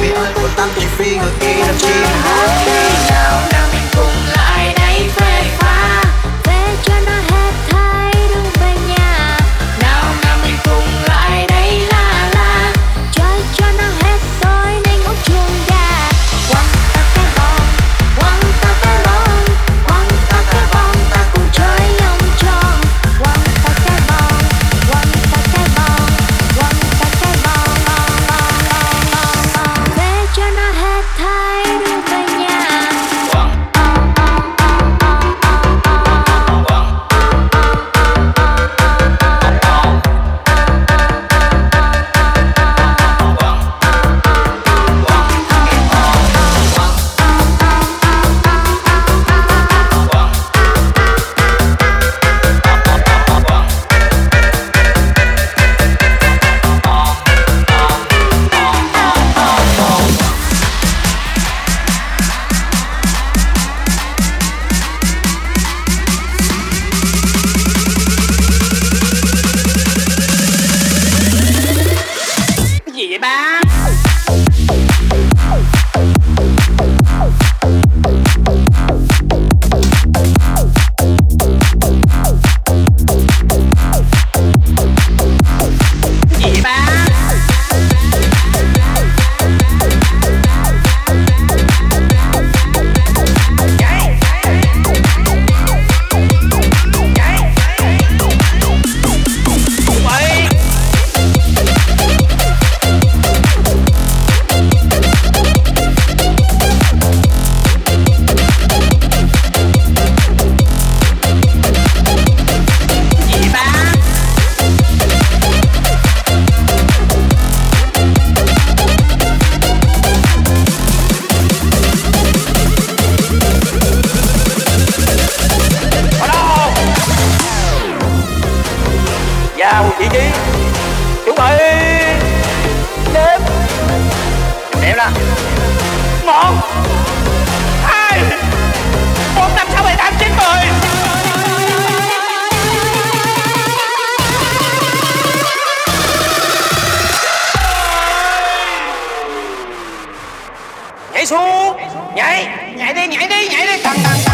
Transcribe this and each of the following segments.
vì anh muốn tắt thì phi ngược đi nhảy xuống. Nhảy. Nhảy đi nhảy đi nhảy đi. Tầng tầng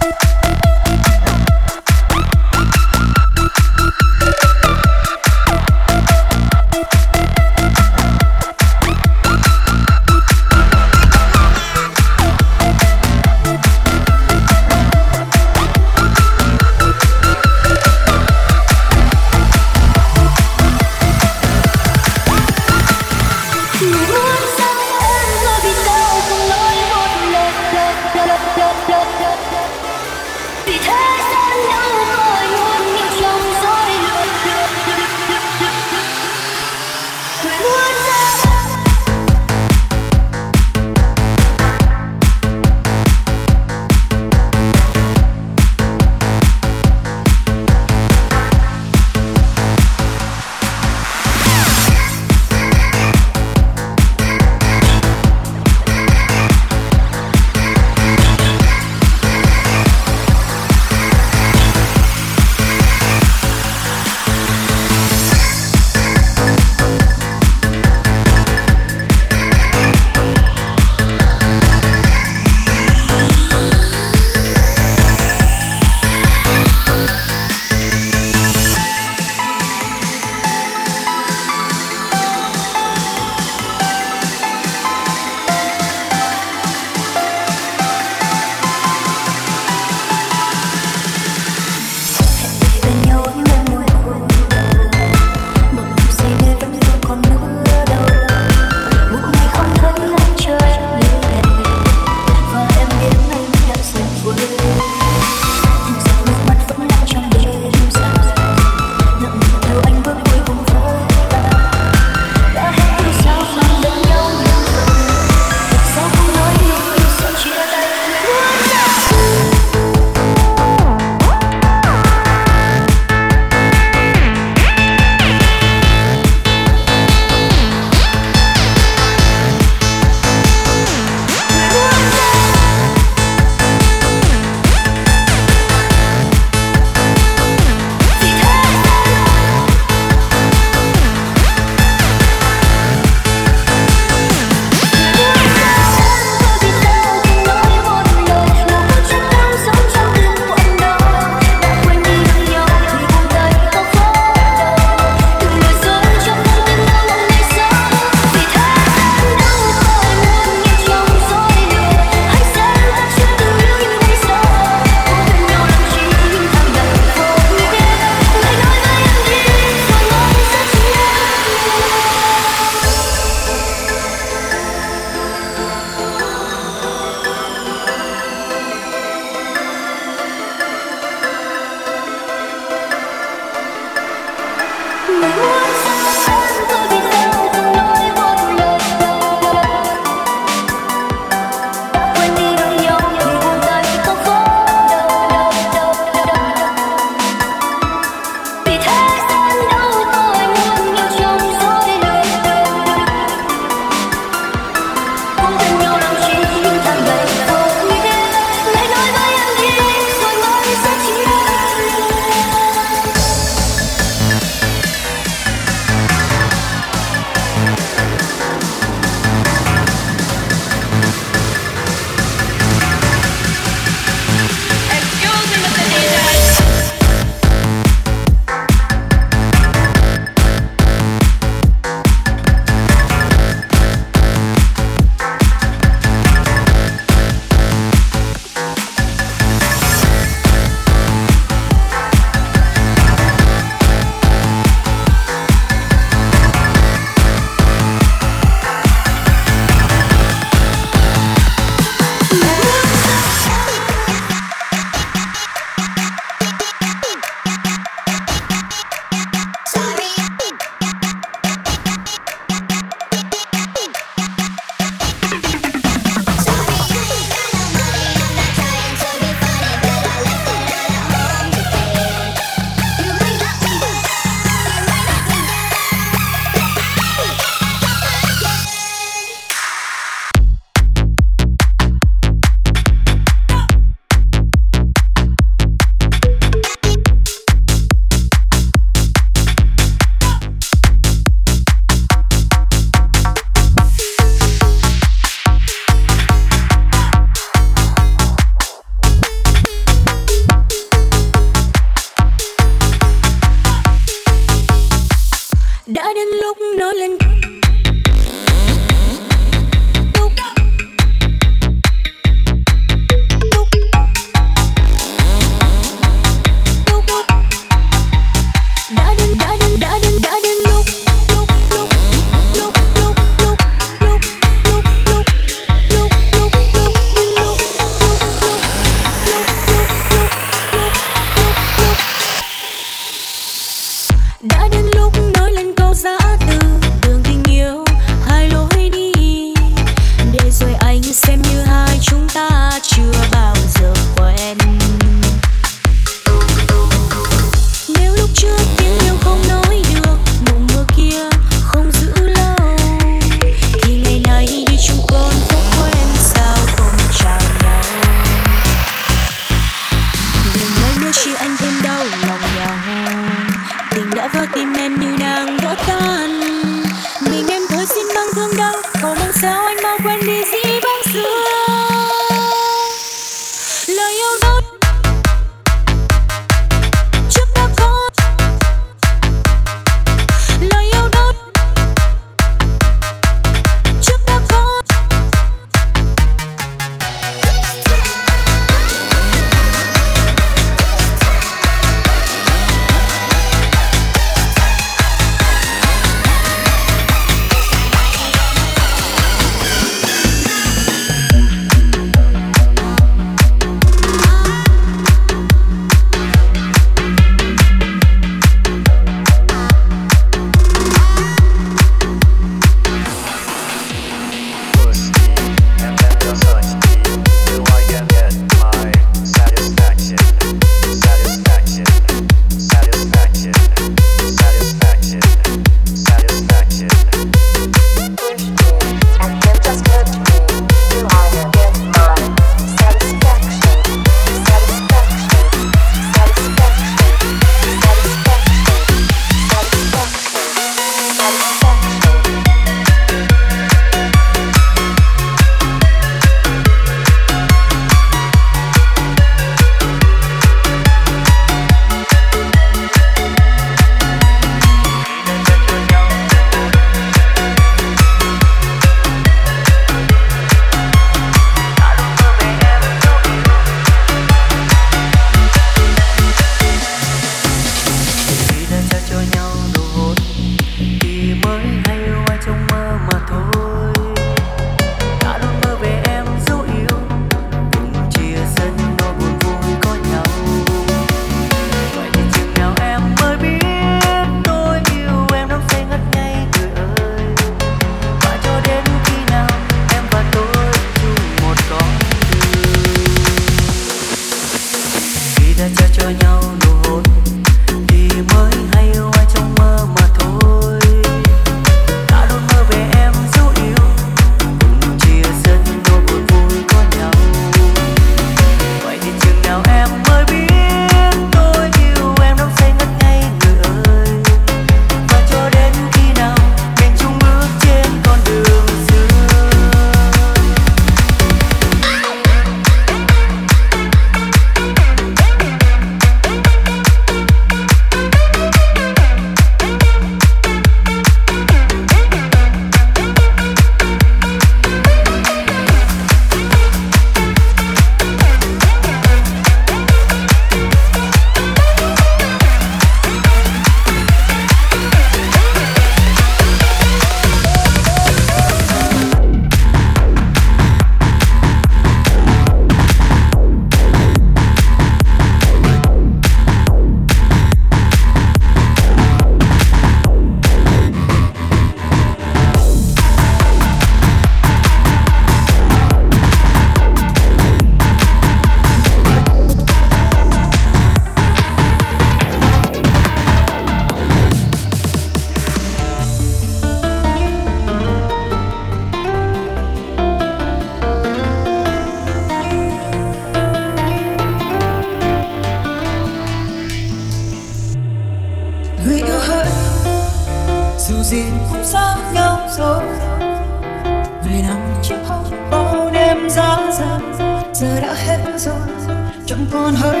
chẳng còn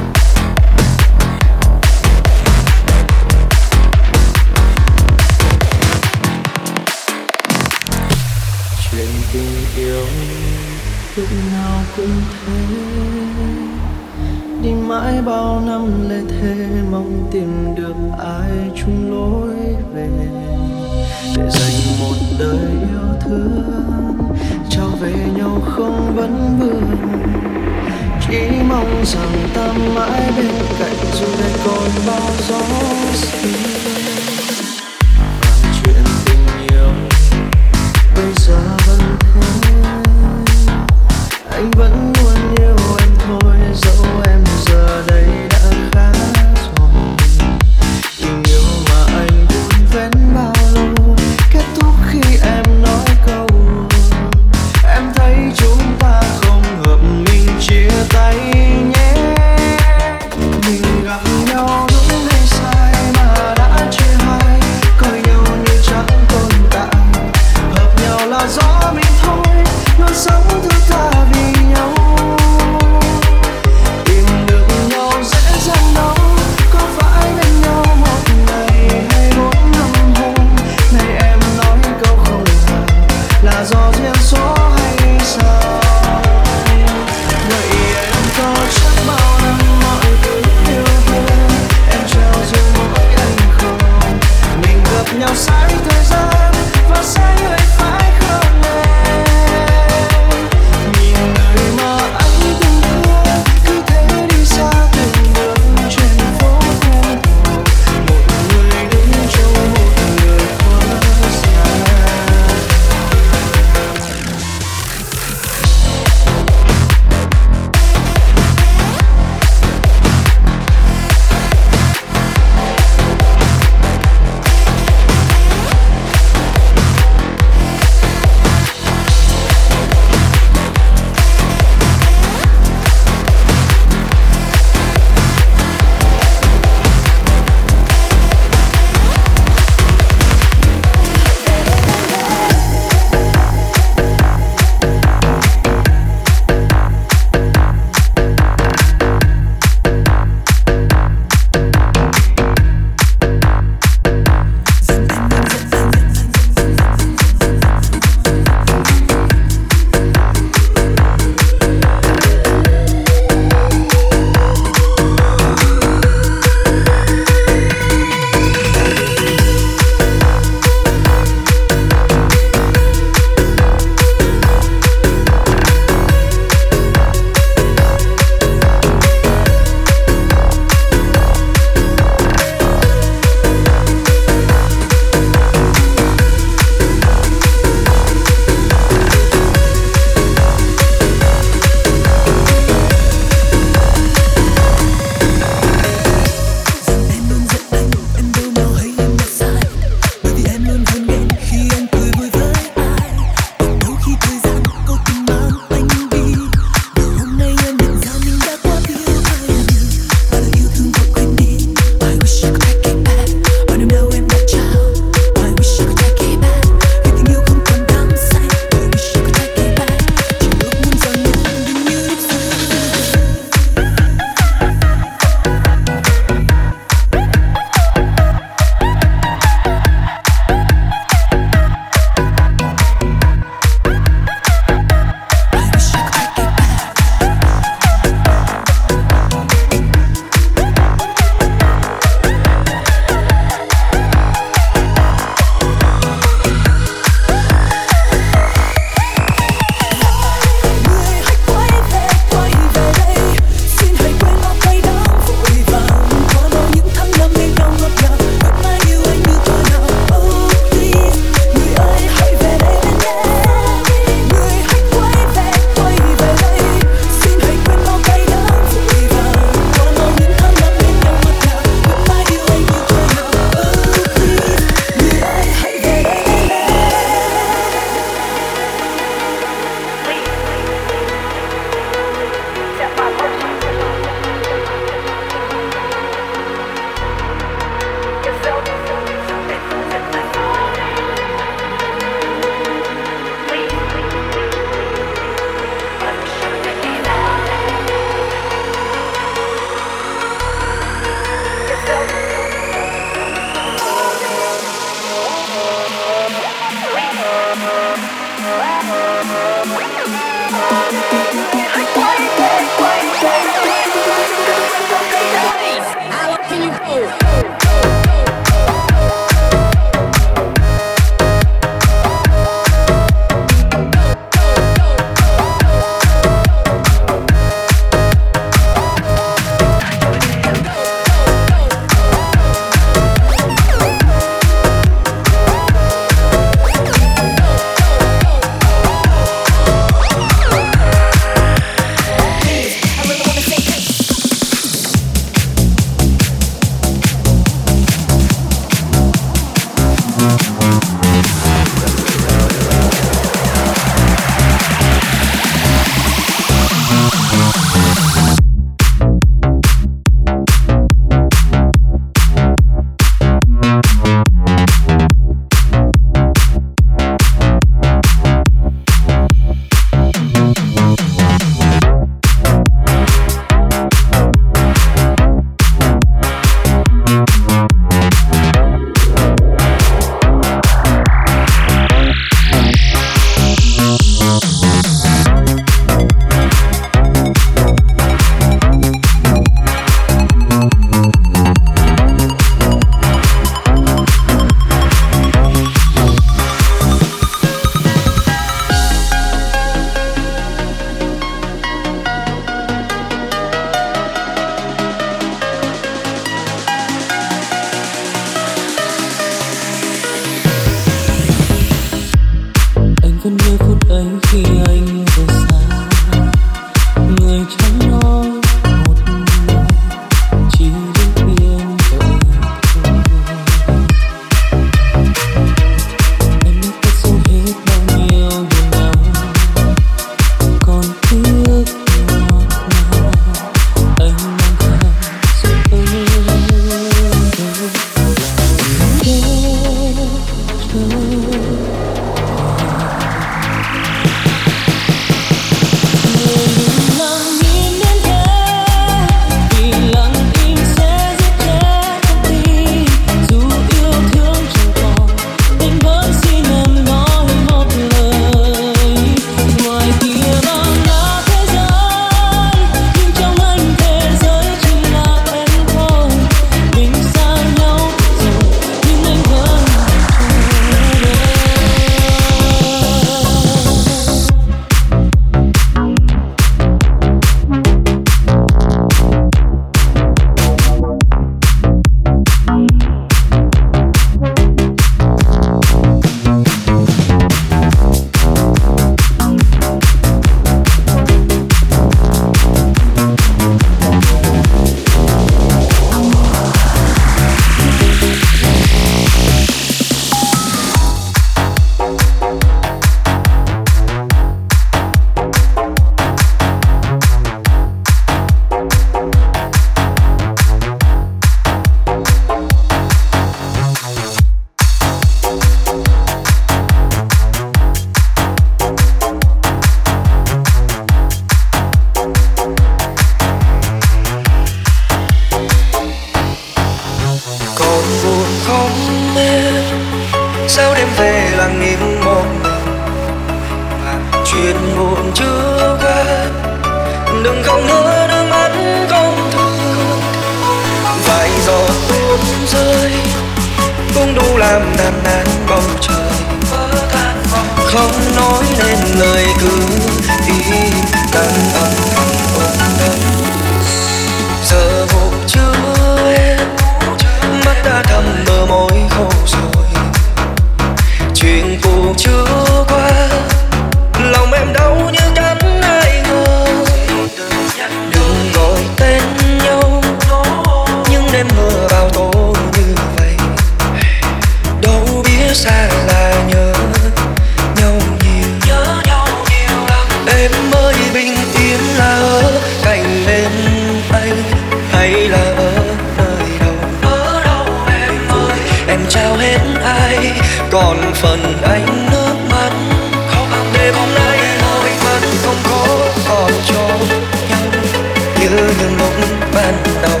như lúc ban đầu.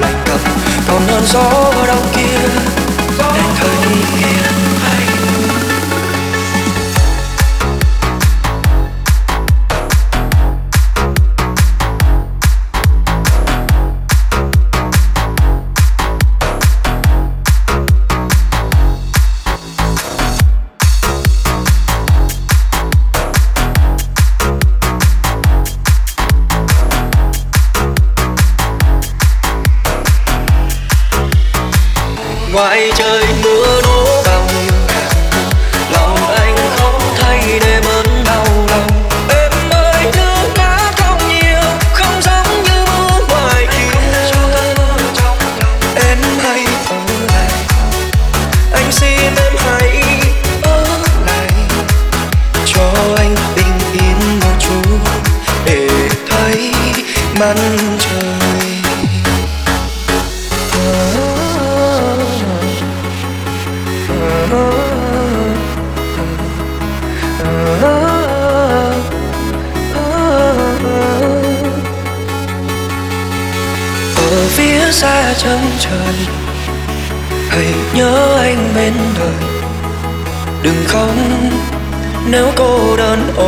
Lạnh cầm còn hơn gió ở kia.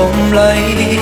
Ôm lấy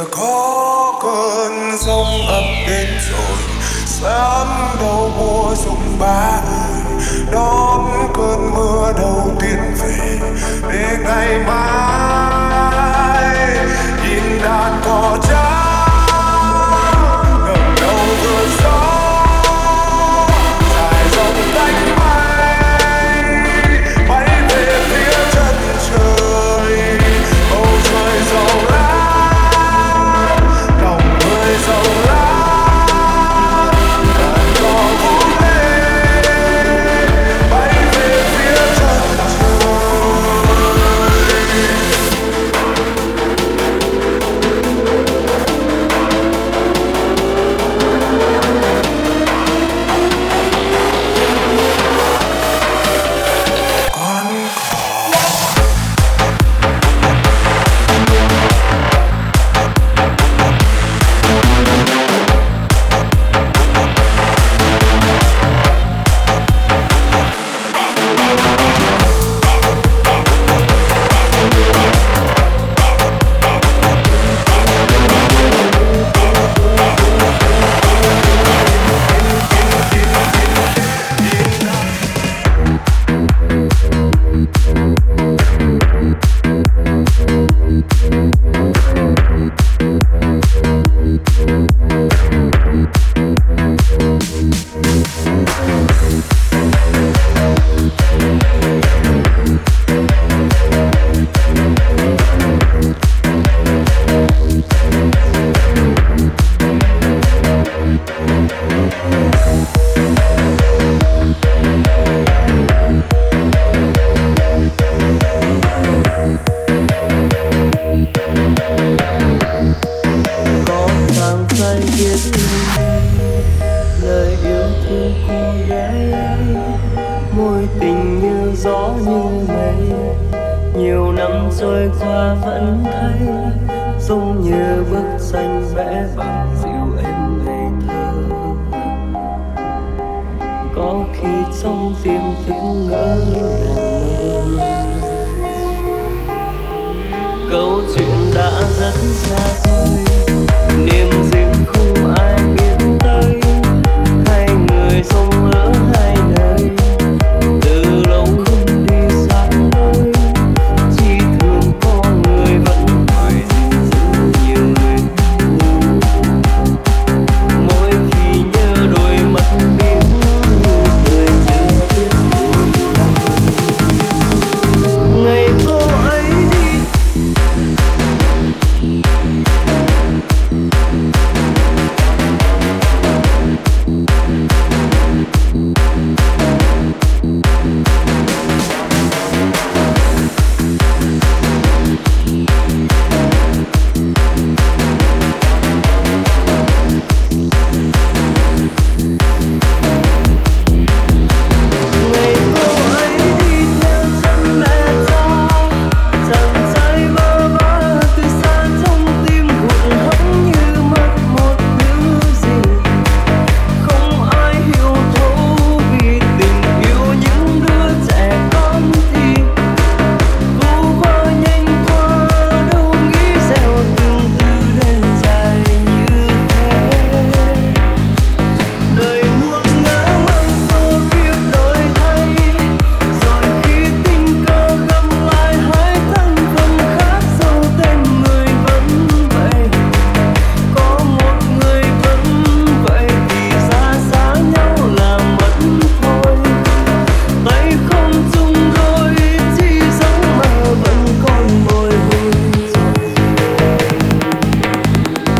giờ có cơn sóng ập đến rồi, sớm đầu mùa rụng ba đón cơn mưa đầu tiên về, để ngày mai nhìn đàn cò